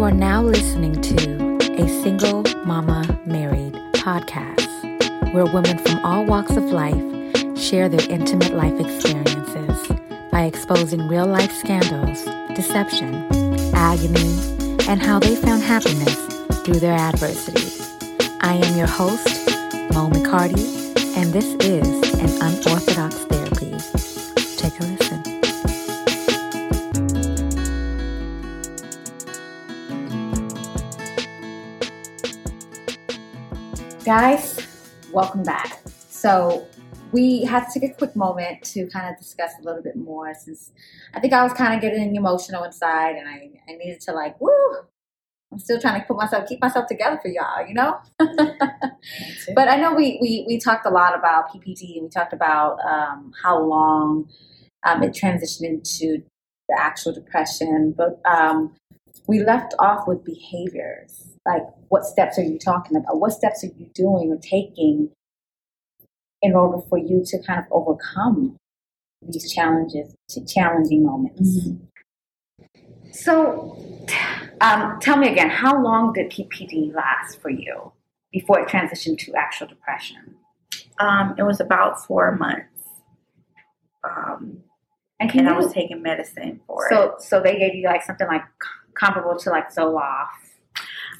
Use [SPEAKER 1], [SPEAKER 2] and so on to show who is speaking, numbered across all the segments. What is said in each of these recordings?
[SPEAKER 1] You are now listening to a Single Mama Married podcast where women from all walks of life share their intimate life experiences by exposing real life scandals, deception, agony, and how they found happiness through their adversity. I am your host, Mo McCarty, and this is an unorthodox
[SPEAKER 2] Guys, welcome back. So, we had to take a quick moment to kind of discuss a little bit more since I think I was kind of getting emotional inside and I, I needed to, like, woo, I'm still trying to put myself, keep myself together for y'all, you know? but I know we, we, we talked a lot about PPD and we talked about um, how long um, it transitioned into the actual depression, but um, we left off with behaviors. Like, what steps are you talking about? What steps are you doing or taking in order for you to kind of overcome these challenges, to challenging moments? Mm-hmm. So, um, tell me again, how long did PPD last for you before it transitioned to actual depression?
[SPEAKER 3] Um, it was about four months. Um, and, and I was taking medicine for
[SPEAKER 2] so,
[SPEAKER 3] it.
[SPEAKER 2] So they gave you like something like comparable to like Zoloft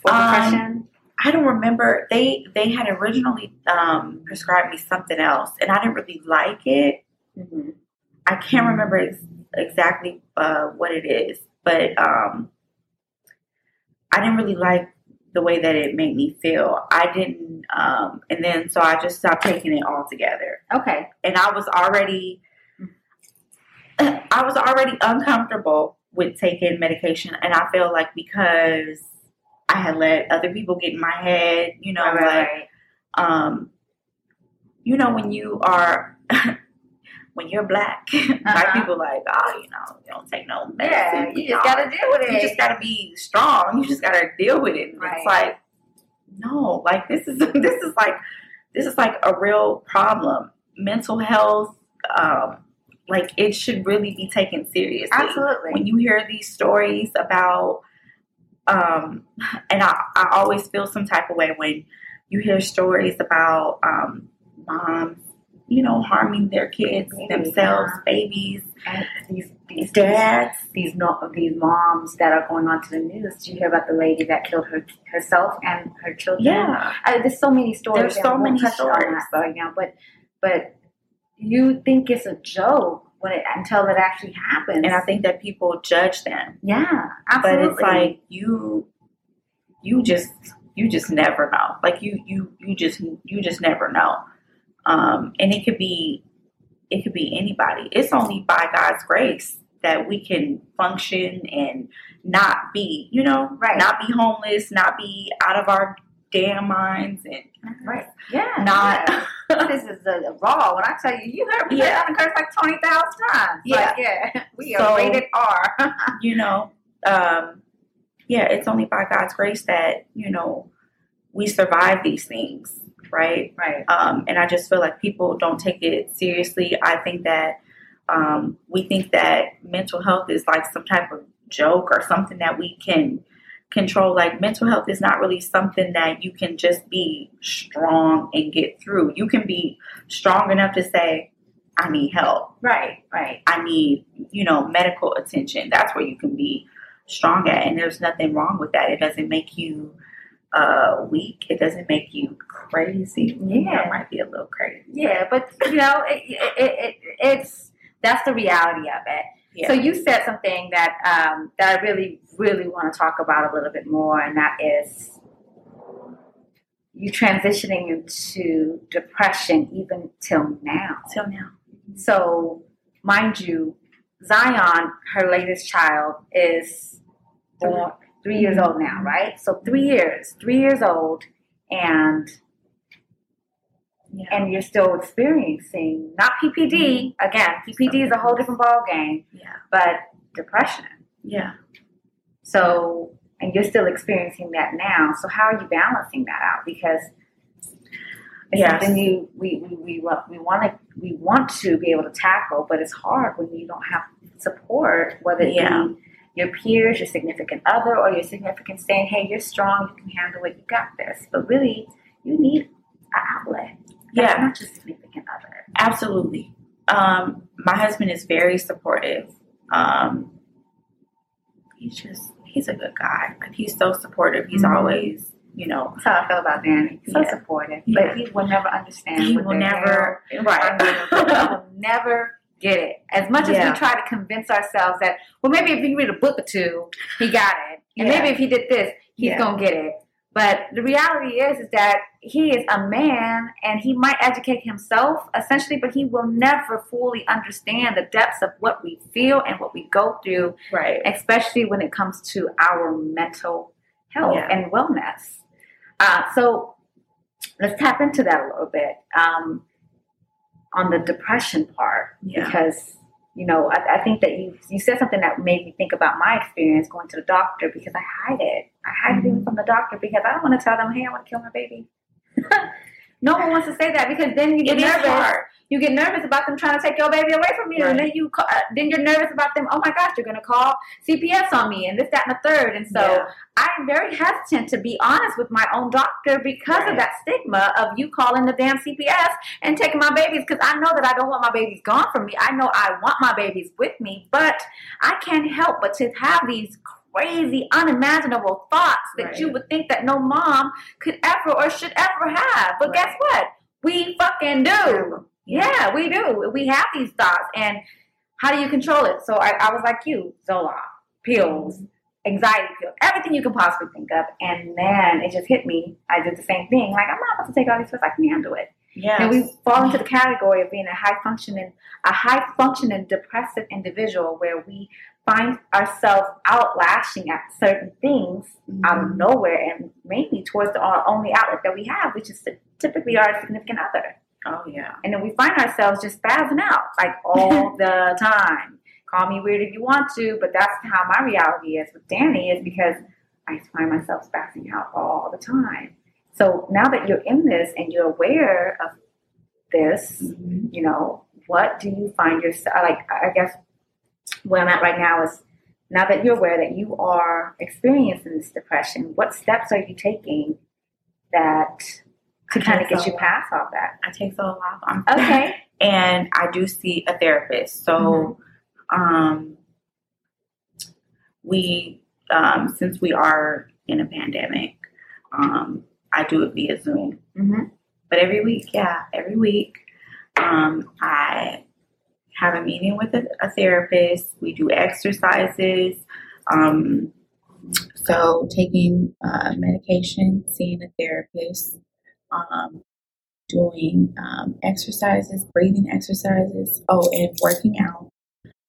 [SPEAKER 2] for um.
[SPEAKER 3] I don't remember. They they had originally um, prescribed me something else, and I didn't really like it. Mm-hmm. I can't remember ex- exactly uh, what it is, but um, I didn't really like the way that it made me feel. I didn't, um, and then so I just stopped taking it altogether.
[SPEAKER 2] Okay,
[SPEAKER 3] and I was already, I was already uncomfortable with taking medication, and I feel like because I had let other people get in my head, you know, right, like, right. um, you know, when you are. when you're black, uh-huh. black people like, oh, you know, you don't take no medicine.
[SPEAKER 2] Yeah, you, you just know, gotta deal with it.
[SPEAKER 3] You just gotta be strong. You just gotta deal with it. Right. It's like, no, like this is this is like this is like a real problem. Mental health, um, like it should really be taken seriously.
[SPEAKER 2] Absolutely.
[SPEAKER 3] When you hear these stories about, um, and I, I always feel some type of way when you hear stories about um, moms you know, harming their kids babies, themselves, yeah. babies,
[SPEAKER 2] and these these dads, these no, these moms that are going on to the news. Do you hear about the lady that killed her herself and her children?
[SPEAKER 3] Yeah,
[SPEAKER 2] uh, there's so many stories.
[SPEAKER 3] There's so many stories
[SPEAKER 2] right now, but but you think it's a joke when it until it actually happens,
[SPEAKER 3] and I think that people judge them.
[SPEAKER 2] Yeah, absolutely.
[SPEAKER 3] But it's like you you just you just never know. Like you you you just you just never know. Um, and it could be it could be anybody. It's only by God's grace that we can function and not be, you know,
[SPEAKER 2] right.
[SPEAKER 3] not be homeless, not be out of our damn minds and
[SPEAKER 2] right. Yeah.
[SPEAKER 3] Not
[SPEAKER 2] yeah. this is the raw. When I tell you, you heard me yeah. that curse like twenty thousand times. Yeah. Like, yeah. We are so, rated R.
[SPEAKER 3] you know, um, yeah, it's only by God's grace that, you know, we survive these things right?
[SPEAKER 2] Right.
[SPEAKER 3] Um, and I just feel like people don't take it seriously. I think that um, we think that mental health is like some type of joke or something that we can control. Like mental health is not really something that you can just be strong and get through. You can be strong enough to say, I need help.
[SPEAKER 2] Right, right.
[SPEAKER 3] I need, you know, medical attention. That's where you can be strong at. And there's nothing wrong with that. It doesn't make you uh, weak. It doesn't make you crazy.
[SPEAKER 2] Yeah,
[SPEAKER 3] it might be a little crazy.
[SPEAKER 2] Yeah, but you know, it, it, it, it's that's the reality of it. Yeah. So you said something that um, that I really, really want to talk about a little bit more, and that is you transitioning into depression even till now.
[SPEAKER 3] Till now.
[SPEAKER 2] So, mind you, Zion, her latest child, is born three years old now, right? So three years, three years old, and yeah. and you're still experiencing not PPD mm-hmm. again. PPD is a whole different ball game.
[SPEAKER 3] Yeah.
[SPEAKER 2] But depression.
[SPEAKER 3] Yeah.
[SPEAKER 2] So and you're still experiencing that now. So how are you balancing that out? Because it's yes. something you we we we, we want to we want to be able to tackle, but it's hard when you don't have support, whether it
[SPEAKER 3] yeah.
[SPEAKER 2] be your peers, your significant other, or your significant saying, hey, you're strong, you can handle it, you got this. But really, you need an outlet.
[SPEAKER 3] Yeah.
[SPEAKER 2] not your significant other.
[SPEAKER 3] Absolutely. Um, my husband is very supportive. Um, he's just he's a good guy. Like he's so supportive. He's
[SPEAKER 2] Mhm.
[SPEAKER 3] always, you know,
[SPEAKER 2] That's how I feel about Danny. So
[SPEAKER 3] Yeah.
[SPEAKER 2] supportive.
[SPEAKER 3] Yeah.
[SPEAKER 2] But he will never understand.
[SPEAKER 3] he will never right.
[SPEAKER 2] I will never get it. As much as
[SPEAKER 3] Yeah.
[SPEAKER 2] we try to convince ourselves that, well, maybe if he read a book or two, he got it. And maybe if he did this, he's to get it. But the reality is, is that he is a man and he might educate himself essentially, but he will never fully understand the depths of what we feel and what we go through,
[SPEAKER 3] right.
[SPEAKER 2] especially when it comes to our mental health
[SPEAKER 3] Yeah.
[SPEAKER 2] and wellness. Uh, so let's tap into that a little bit um, on the depression part
[SPEAKER 3] Yeah.
[SPEAKER 2] because you know I, I think that you you said something that made me think about my experience going to the doctor because I hide it. I hide it even from the doctor because I don't want to tell them, hey, I want to kill my baby. no one wants to say that because then you get
[SPEAKER 3] It
[SPEAKER 2] nervous
[SPEAKER 3] hard.
[SPEAKER 2] you get nervous about them trying to take your baby away from you, and then you ca- uh, then you're nervous about them. Oh my gosh, you're gonna call CPS on me, and this, that, and the third. And so
[SPEAKER 3] Yeah.
[SPEAKER 2] I'm very hesitant to be honest with my own doctor because
[SPEAKER 3] Right.
[SPEAKER 2] of that stigma of you calling the damn CPS and taking my babies. Because I know that I don't want my babies gone from me. I know I want my babies with me, but I can't help but to have these crazy, unimaginable thoughts that
[SPEAKER 3] Right.
[SPEAKER 2] you would think that no mom could ever or should ever have. But guess what? We fucking do. Yeah, we do. We have these thoughts, and how do you control it? So I, I was like you, Zoloft, pills, anxiety pills, everything you can possibly think of. And then it just hit me. I did the same thing. Like I'm not about to take all these pills. I can handle it.
[SPEAKER 3] Yes.
[SPEAKER 2] And we fall into the category of being a high functioning, a high functioning depressive individual where we find ourselves outlashing at certain things out of
[SPEAKER 3] Mhm.
[SPEAKER 2] nowhere, and mainly towards the our only outlet that we have, which is typically our significant other.
[SPEAKER 3] Oh yeah.
[SPEAKER 2] And then we find ourselves just spazzing out like all the time. Call me weird if you want to, but that's how my reality is with Danny is because I find myself spazzing out all the time. So now that you're in this and you're aware of this,
[SPEAKER 3] Mhm.
[SPEAKER 2] you know, what do you find yourself like? I guess where I'm at right now is now that you're aware that you are experiencing this depression, what steps are you taking that to kind of get you past all that?
[SPEAKER 3] I take Zoloft. I'm
[SPEAKER 2] Okay.
[SPEAKER 3] and I do see a therapist. So, um, we, um, since we are in a pandemic, um, I do it via Zoom.
[SPEAKER 2] Mm-hmm.
[SPEAKER 3] But every week, yeah, every week, um, I have a meeting with a, a therapist. We do exercises. Um, so, taking uh, medication, seeing a therapist, um, doing um, exercises, breathing exercises. Oh, and working out.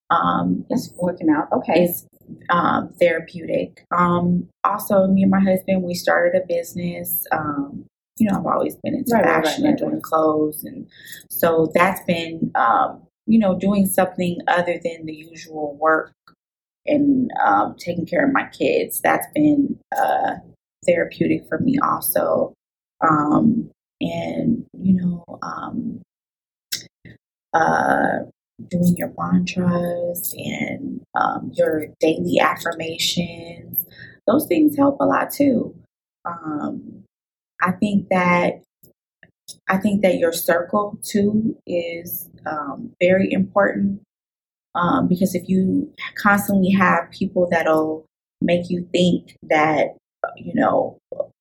[SPEAKER 3] Um, is
[SPEAKER 2] Working out. Okay.
[SPEAKER 3] is um, therapeutic. Um, also, me and my husband, we started a business. Um, you know, I've always been into
[SPEAKER 2] Right, right, right,
[SPEAKER 3] fashion and doing clothes, and so that's been, um, you know, doing something other than the usual work and um, taking care of my kids. That's been uh, therapeutic for me, also. Um, and you know, um, uh, doing your mantras and um, your daily affirmations. Those things help a lot too. Um, I think that I think that your circle too is um, very important um, because if you constantly have people that'll make you think that you know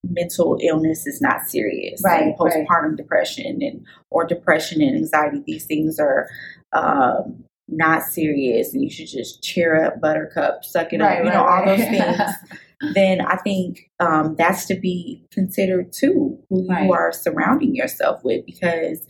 [SPEAKER 3] mental illness is not serious,
[SPEAKER 2] Right,
[SPEAKER 3] and
[SPEAKER 2] right.
[SPEAKER 3] postpartum depression and or depression and anxiety, these things are um, not serious, and you should just cheer up, Buttercup, suck it up, you know, all those things. Then I think um, that's to be considered too, who
[SPEAKER 2] Right.
[SPEAKER 3] you are surrounding yourself with, because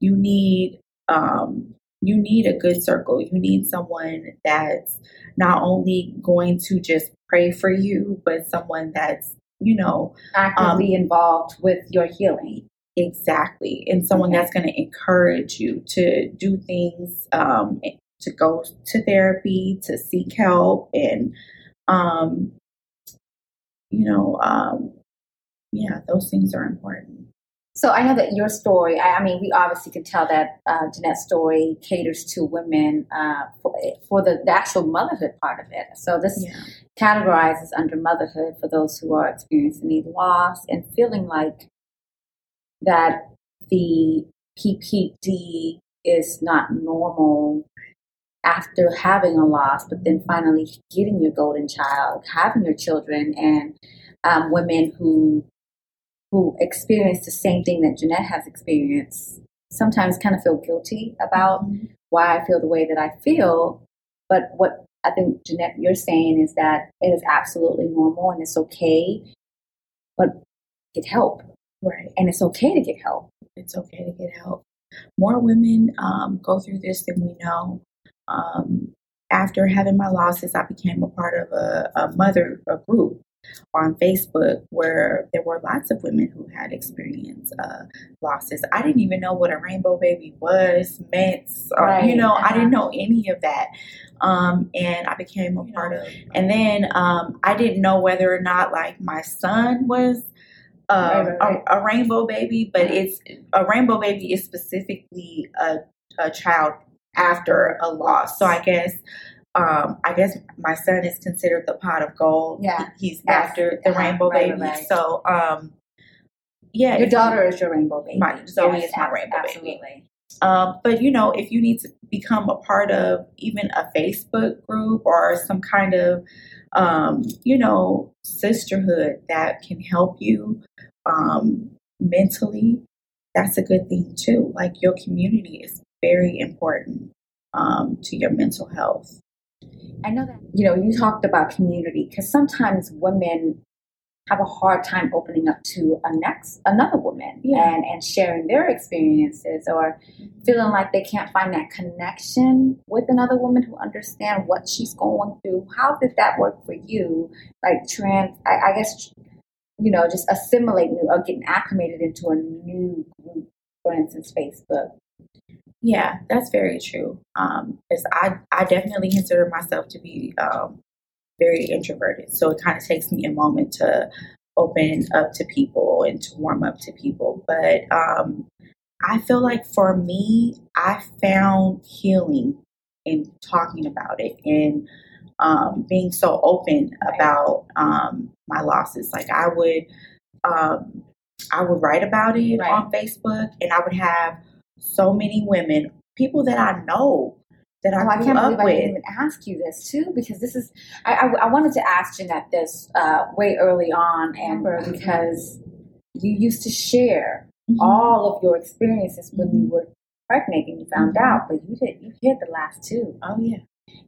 [SPEAKER 3] you need um, you need a good circle. You need someone that's not only going to just pray for you, but someone that's you know
[SPEAKER 2] Actively involved with your healing.
[SPEAKER 3] Exactly. And someone
[SPEAKER 2] Okay.
[SPEAKER 3] that's going to encourage you to do things, um, to go to therapy, to seek help, and, um, you know, um, yeah, those things are important.
[SPEAKER 2] So I know that your story. I, I mean, we obviously can tell that uh, Jeanette's story caters to women uh, for, for the, the, actual motherhood part of it. So this yeah. categorizes under motherhood for those who are experiencing any loss and feeling like that the PPD is not normal after having a loss, but then finally getting your golden child, having your children, and um, women who who experience the same thing that Jeanette has experienced sometimes kind of feel guilty about mm-hmm. why I feel the way that I feel. But what I think Jeanette you're saying is that it is absolutely normal and it's okay, but get help.
[SPEAKER 3] Right.
[SPEAKER 2] And it's okay to get help.
[SPEAKER 3] It's okay to get help. More women um, go through this than we know. Um, after having my losses, I became a part of a, a mother a group on Facebook where there were lots of women who had experienced uh, losses. I didn't even know what a rainbow baby was, meant, or, right. you know, uh-huh. I didn't know any of that. Um, and I became a part of, and then um, I didn't know whether or not like my son was uh, right, right, a, a, rainbow baby, but it's a rainbow baby is specifically a, a child after a loss. So I guess um, I guess my son is considered the pot of gold.
[SPEAKER 2] Yeah,
[SPEAKER 3] he's yes. after the uh-huh. rainbow right, baby. Right. So, um, yeah,
[SPEAKER 2] your daughter is your rainbow baby.
[SPEAKER 3] My, Zoe yes, is my rainbow absolutely. baby. Um, but you know, if you need to become a part of even a Facebook group or some kind of, um, you know, sisterhood that can help you um, mentally, that's a good thing too. Like your community is very important um, to your mental health.
[SPEAKER 2] I know that, you know, you talked about community because sometimes women have a hard time opening up to a next another woman yeah. and and sharing their experiences or feeling like they can't find that connection with another woman who understand what she's going through how did that work for you like trans i, I guess you know just assimilating or getting acclimated into a new group for instance facebook
[SPEAKER 3] yeah, that's very true. Um, I, I definitely consider myself to be um, very introverted. So it kind of takes me a moment to open up to people and to warm up to people. But um, I feel like for me, I found healing in talking about it and um, being so open about um, my losses. Like I would, um, I would write about it right. on Facebook, and I would have so many women, people that I know that I, oh, I can't believe with. I didn't
[SPEAKER 2] even ask you this too, because this is I, I, I wanted to ask Jeanette this uh, way early on, Amber, because you used to share mm-hmm. all of your experiences when you were pregnant and you found mm-hmm. out, but you did you hid the last two.
[SPEAKER 3] Oh yeah.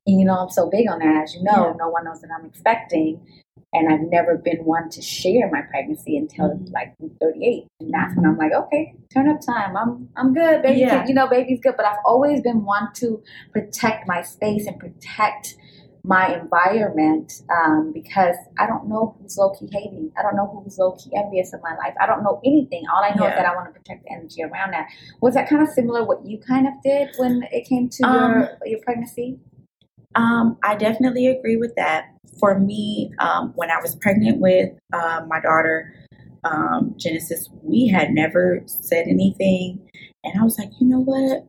[SPEAKER 2] And you know I'm so big on that, as you know, yeah. no one knows that I'm expecting and I've never been one to share my pregnancy until mm-hmm. like 38, and that's when I'm like, okay, turn up time. I'm I'm good, baby. Yeah. You know, baby's good. But I've always been one to protect my space and protect my environment um, because I don't know who's low key hating. I don't know who's low key envious of my life. I don't know anything. All I know yeah. is that I want to protect the energy around that. Was that kind of similar what you kind of did when it came to um, your your pregnancy?
[SPEAKER 3] Um, I definitely agree with that. For me, um, when I was pregnant with uh, my daughter, um, Genesis, we had never said anything. And I was like, you know what?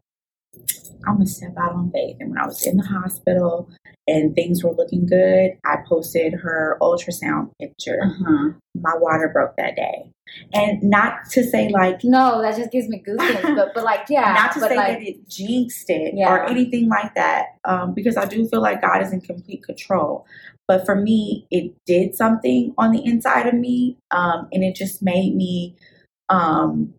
[SPEAKER 3] I'm gonna step out on faith. And when I was in the hospital and things were looking good, I posted her ultrasound picture. Uh-huh. My water broke that day. And not to say like
[SPEAKER 2] no, that just gives me goosebumps. but but like yeah,
[SPEAKER 3] not to say
[SPEAKER 2] like,
[SPEAKER 3] that it jinxed it yeah. or anything like that. Um, because I do feel like God is in complete control. But for me, it did something on the inside of me, um, and it just made me um,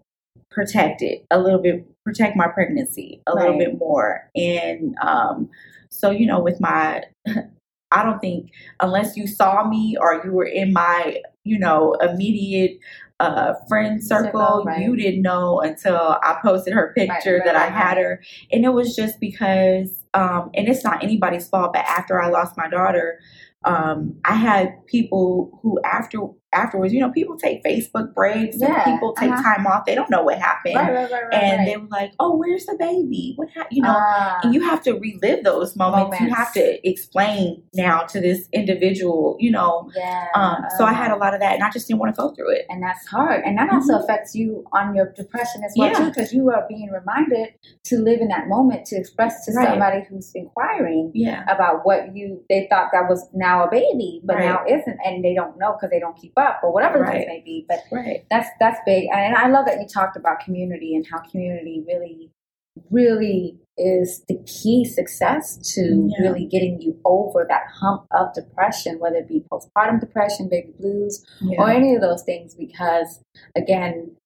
[SPEAKER 3] protect it a little bit, protect my pregnancy a right. little bit more. And um, so, you know, with my, I don't think unless you saw me or you were in my, you know, immediate uh, friend circle, circle right. you didn't know until I posted her picture right, that I had her. And it was just because, um, and it's not anybody's fault, but after I lost my daughter, um, I had people who after afterwards, you know, people take Facebook breaks
[SPEAKER 2] Yeah,
[SPEAKER 3] and people take
[SPEAKER 2] uh-huh.
[SPEAKER 3] time off. They don't know what happened.
[SPEAKER 2] Right, right, right, right.
[SPEAKER 3] and they were like, "Oh, where's the baby? What ha-? you know?"
[SPEAKER 2] Ah,
[SPEAKER 3] and you have to relive those moments. You have to explain now to this individual, you know.
[SPEAKER 2] yeah.
[SPEAKER 3] Um, so I had a lot of that, and I just didn't want to go through it.
[SPEAKER 2] and that's hard and that also affects you on your depression as well
[SPEAKER 3] Yeah.
[SPEAKER 2] too because you are being reminded to live in that moment to express to somebody who's inquiring
[SPEAKER 3] Yeah,
[SPEAKER 2] about what you they thought that was now a baby but now isn't and they don't know because they don't keep up or whatever the case may be but
[SPEAKER 3] right.
[SPEAKER 2] that's that's big and i love that you talked about community and how community really really is the key success to
[SPEAKER 3] Yeah.
[SPEAKER 2] really getting you over that hump of depression whether it be postpartum depression baby blues
[SPEAKER 3] Yeah.
[SPEAKER 2] or any of those things because again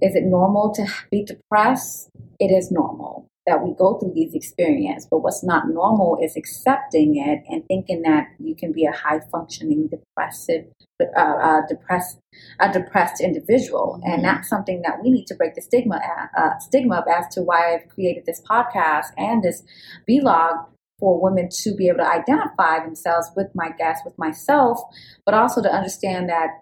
[SPEAKER 2] is it normal to be depressed it is normal that we go through these experiences but what's not normal is accepting it and thinking that you can be a high functioning depressive uh, uh, depressed a depressed individual
[SPEAKER 3] Mhm.
[SPEAKER 2] and that's something that we need to break the stigma uh, stigma of as to why i've created this podcast and this vlog for women to be able to identify themselves with my guests with myself but also to understand that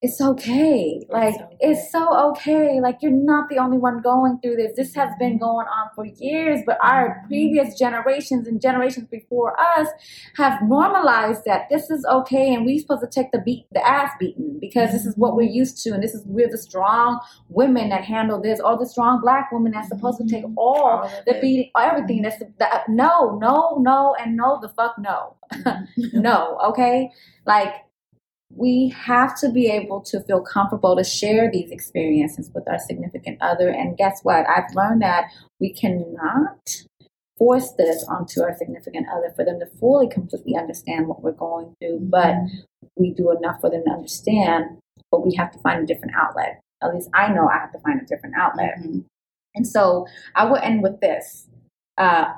[SPEAKER 2] it's okay. Like
[SPEAKER 3] okay.
[SPEAKER 2] it's so okay. Like you're not the only one going through this. This has been going on for years, but our previous generations and generations before us have normalized that this is okay and we're supposed to take the beat the ass beating because this is what we're used to and this is we're the strong women that handle this or the strong black woman that's supposed to take all
[SPEAKER 3] All
[SPEAKER 2] the beating everything that's the, the no no no and no the fuck no no, okay? Like, we have to be able to feel comfortable to share these experiences with our significant other. And guess what? I've learned that we cannot force this onto our significant other for them to fully, completely understand what we're going through, but we do enough for them to understand, but we have to find a different outlet. At least I know I have to find a different outlet.
[SPEAKER 3] Mhm.
[SPEAKER 2] And so I will end with this. Uh,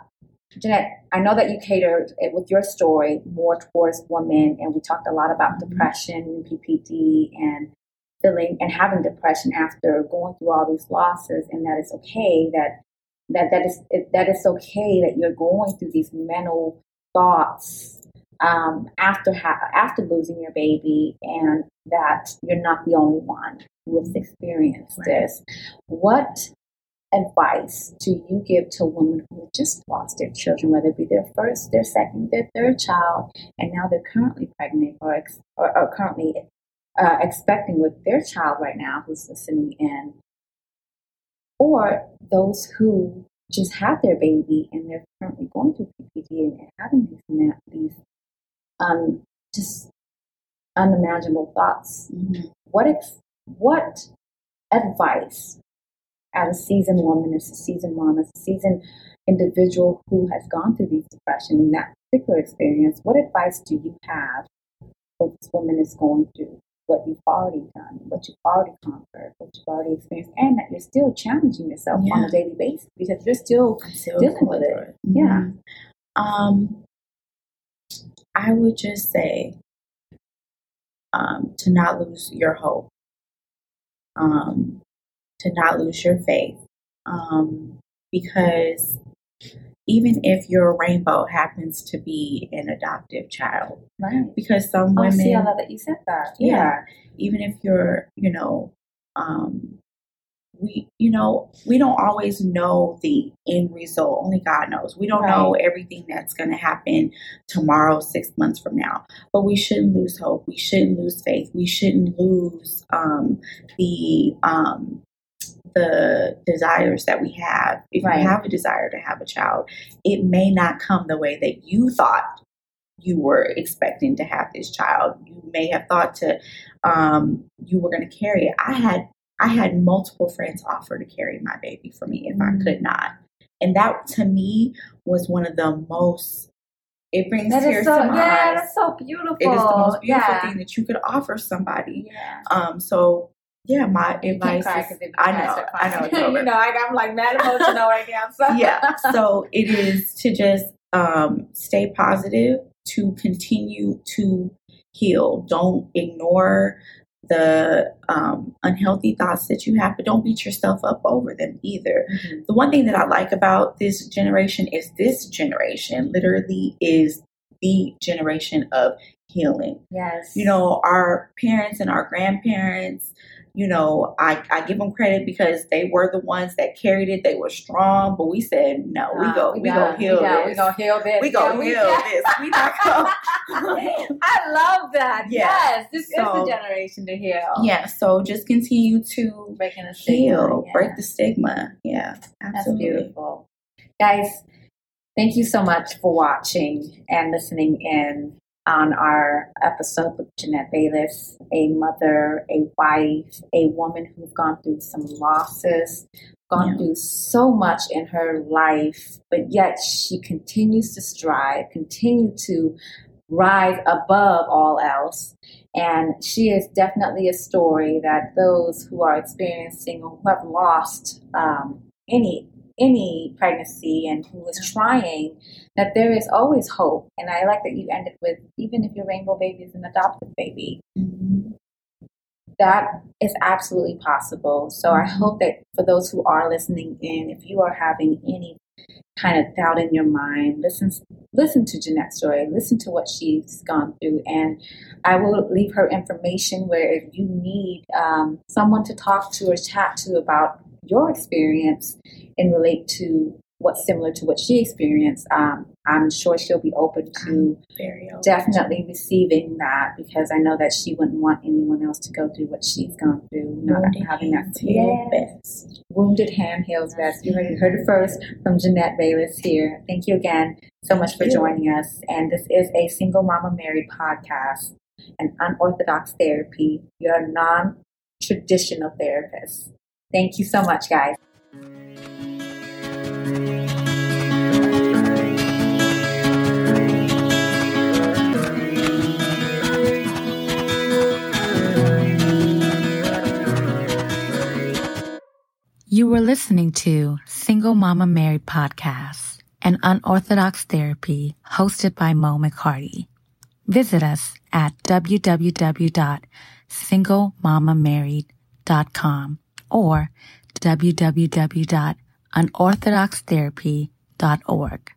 [SPEAKER 2] Jeanette, I know that you catered with your story more towards women, and we talked a lot about
[SPEAKER 3] Mhm.
[SPEAKER 2] depression and PPD and feeling and having depression after going through all these losses, and that it's okay that that that is it, that it's okay that you're going through these mental thoughts um, after ha- after losing your baby, and that you're not the only one who has experienced
[SPEAKER 3] Right.
[SPEAKER 2] this. What advice do you give to women who have just lost their children, whether it be their first, their second, their third child, and now they're currently pregnant or, ex- or, or currently uh, expecting with their child right now who's listening in, or those who just had their baby and they're currently going through PPD and having these these um, just unimaginable thoughts
[SPEAKER 3] Mhm.
[SPEAKER 2] what ex- what advice as a seasoned woman, as a seasoned mom, as a seasoned individual who has gone through these depression in that particular experience, what advice do you have for this woman is going through? What you've already done, what you've already conquered, what you've already experienced, and that you're still challenging yourself on a daily basis because you're still
[SPEAKER 3] still
[SPEAKER 2] dealing with
[SPEAKER 3] through
[SPEAKER 2] it. Yeah.
[SPEAKER 3] Mhm. Um, I would just say um, to not lose your hope, um, to not lose your faith, um, because even if your rainbow happens to be an adoptive child,
[SPEAKER 2] right.
[SPEAKER 3] because some
[SPEAKER 2] Oh,
[SPEAKER 3] women,
[SPEAKER 2] see, I love that you said that.
[SPEAKER 3] yeah, even if you're, you know, um, we, you know, we don't always know the end result. Only God knows. We don't know everything that's going to happen tomorrow, six months from now. But we shouldn't lose hope. We shouldn't lose faith. We shouldn't lose um, the um, the desires that we have. If
[SPEAKER 2] Right.
[SPEAKER 3] you have a desire to have a child, it may not come the way that you thought you were expecting to have this child. You may have thought to um, you were going to carry it. I had I had multiple friends offer to carry my baby for me if
[SPEAKER 2] Mm.
[SPEAKER 3] I could not, and that to me was one of the most. It brings
[SPEAKER 2] That
[SPEAKER 3] tears
[SPEAKER 2] so,
[SPEAKER 3] to my
[SPEAKER 2] yeah,
[SPEAKER 3] eyes.
[SPEAKER 2] that's so beautiful.
[SPEAKER 3] It is the most beautiful
[SPEAKER 2] yeah.
[SPEAKER 3] thing that you could offer somebody.
[SPEAKER 2] Yeah.
[SPEAKER 3] Um, so yeah, my advice is, I know, I know, it's over.
[SPEAKER 2] you know, I, I'm like mad emotional right now. So
[SPEAKER 3] yeah. So it is to just um, stay positive, to continue to heal. Don't ignore the um, unhealthy thoughts that you have, but don't beat yourself up over them either.
[SPEAKER 2] Mhm.
[SPEAKER 3] The one thing that I like about this generation is this generation literally is the generation of healing.
[SPEAKER 2] Yes.
[SPEAKER 3] You know, our parents and our grandparents, you know, I, I give them credit because they were the ones that carried it. They were strong, but we said, no, we
[SPEAKER 2] Uh,
[SPEAKER 3] go, we,
[SPEAKER 2] gotta-
[SPEAKER 3] go heal
[SPEAKER 2] we
[SPEAKER 3] this.
[SPEAKER 2] We gonna heal this.
[SPEAKER 3] We gonna
[SPEAKER 2] Yeah,
[SPEAKER 3] heal this. We not gonna.
[SPEAKER 2] I love that.
[SPEAKER 3] Yeah.
[SPEAKER 2] Yes, this is the generation to heal.
[SPEAKER 3] yeah, so just continue to
[SPEAKER 2] breaking the stigma.
[SPEAKER 3] heal, break the stigma. Yeah,
[SPEAKER 2] That's
[SPEAKER 3] absolutely.
[SPEAKER 2] beautiful, guys. Thank you so much for watching and listening in on our episode with Jeanette Bayless, a mother, a wife, a woman who's gone through some losses, gone
[SPEAKER 3] Yeah.
[SPEAKER 2] through so much in her life, but yet she continues to strive, continue to rise above all else. And she is definitely a story that those who are experiencing or who have lost um, any any pregnancy and who is trying, that there is always hope. And I like that you ended with even if your rainbow baby is an adopted baby,
[SPEAKER 3] Mhm.
[SPEAKER 2] that is absolutely possible. So I hope that for those who are listening in, if you are having any kind of doubt in your mind, listen listen to Jeanette's story, listen to what she's gone through, and I will leave her information where if you need um, someone to talk to or chat to about your experience and relate to what's similar to what she experienced, um, I'm sure she'll be open to
[SPEAKER 3] open.
[SPEAKER 2] definitely receiving that because I know that she wouldn't want anyone else to go through what she's gone through, not
[SPEAKER 3] Wounded
[SPEAKER 2] having that
[SPEAKER 3] heal
[SPEAKER 2] Yeah.
[SPEAKER 3] best.
[SPEAKER 2] Wounded hand heals best. You heard, heard it first from Jeanette Bayless here. Thank you again so much for
[SPEAKER 3] you.
[SPEAKER 2] joining us. And this is a Single Mama Married podcast, an unorthodox therapy, You your non traditional therapist. Thank you so much, guys.
[SPEAKER 1] You were listening to Single Mama Married Podcast, an unorthodox therapy hosted by Mo McCarty. Visit us at www.singlemamamarried.com or www.unorthodoxtherapy.org.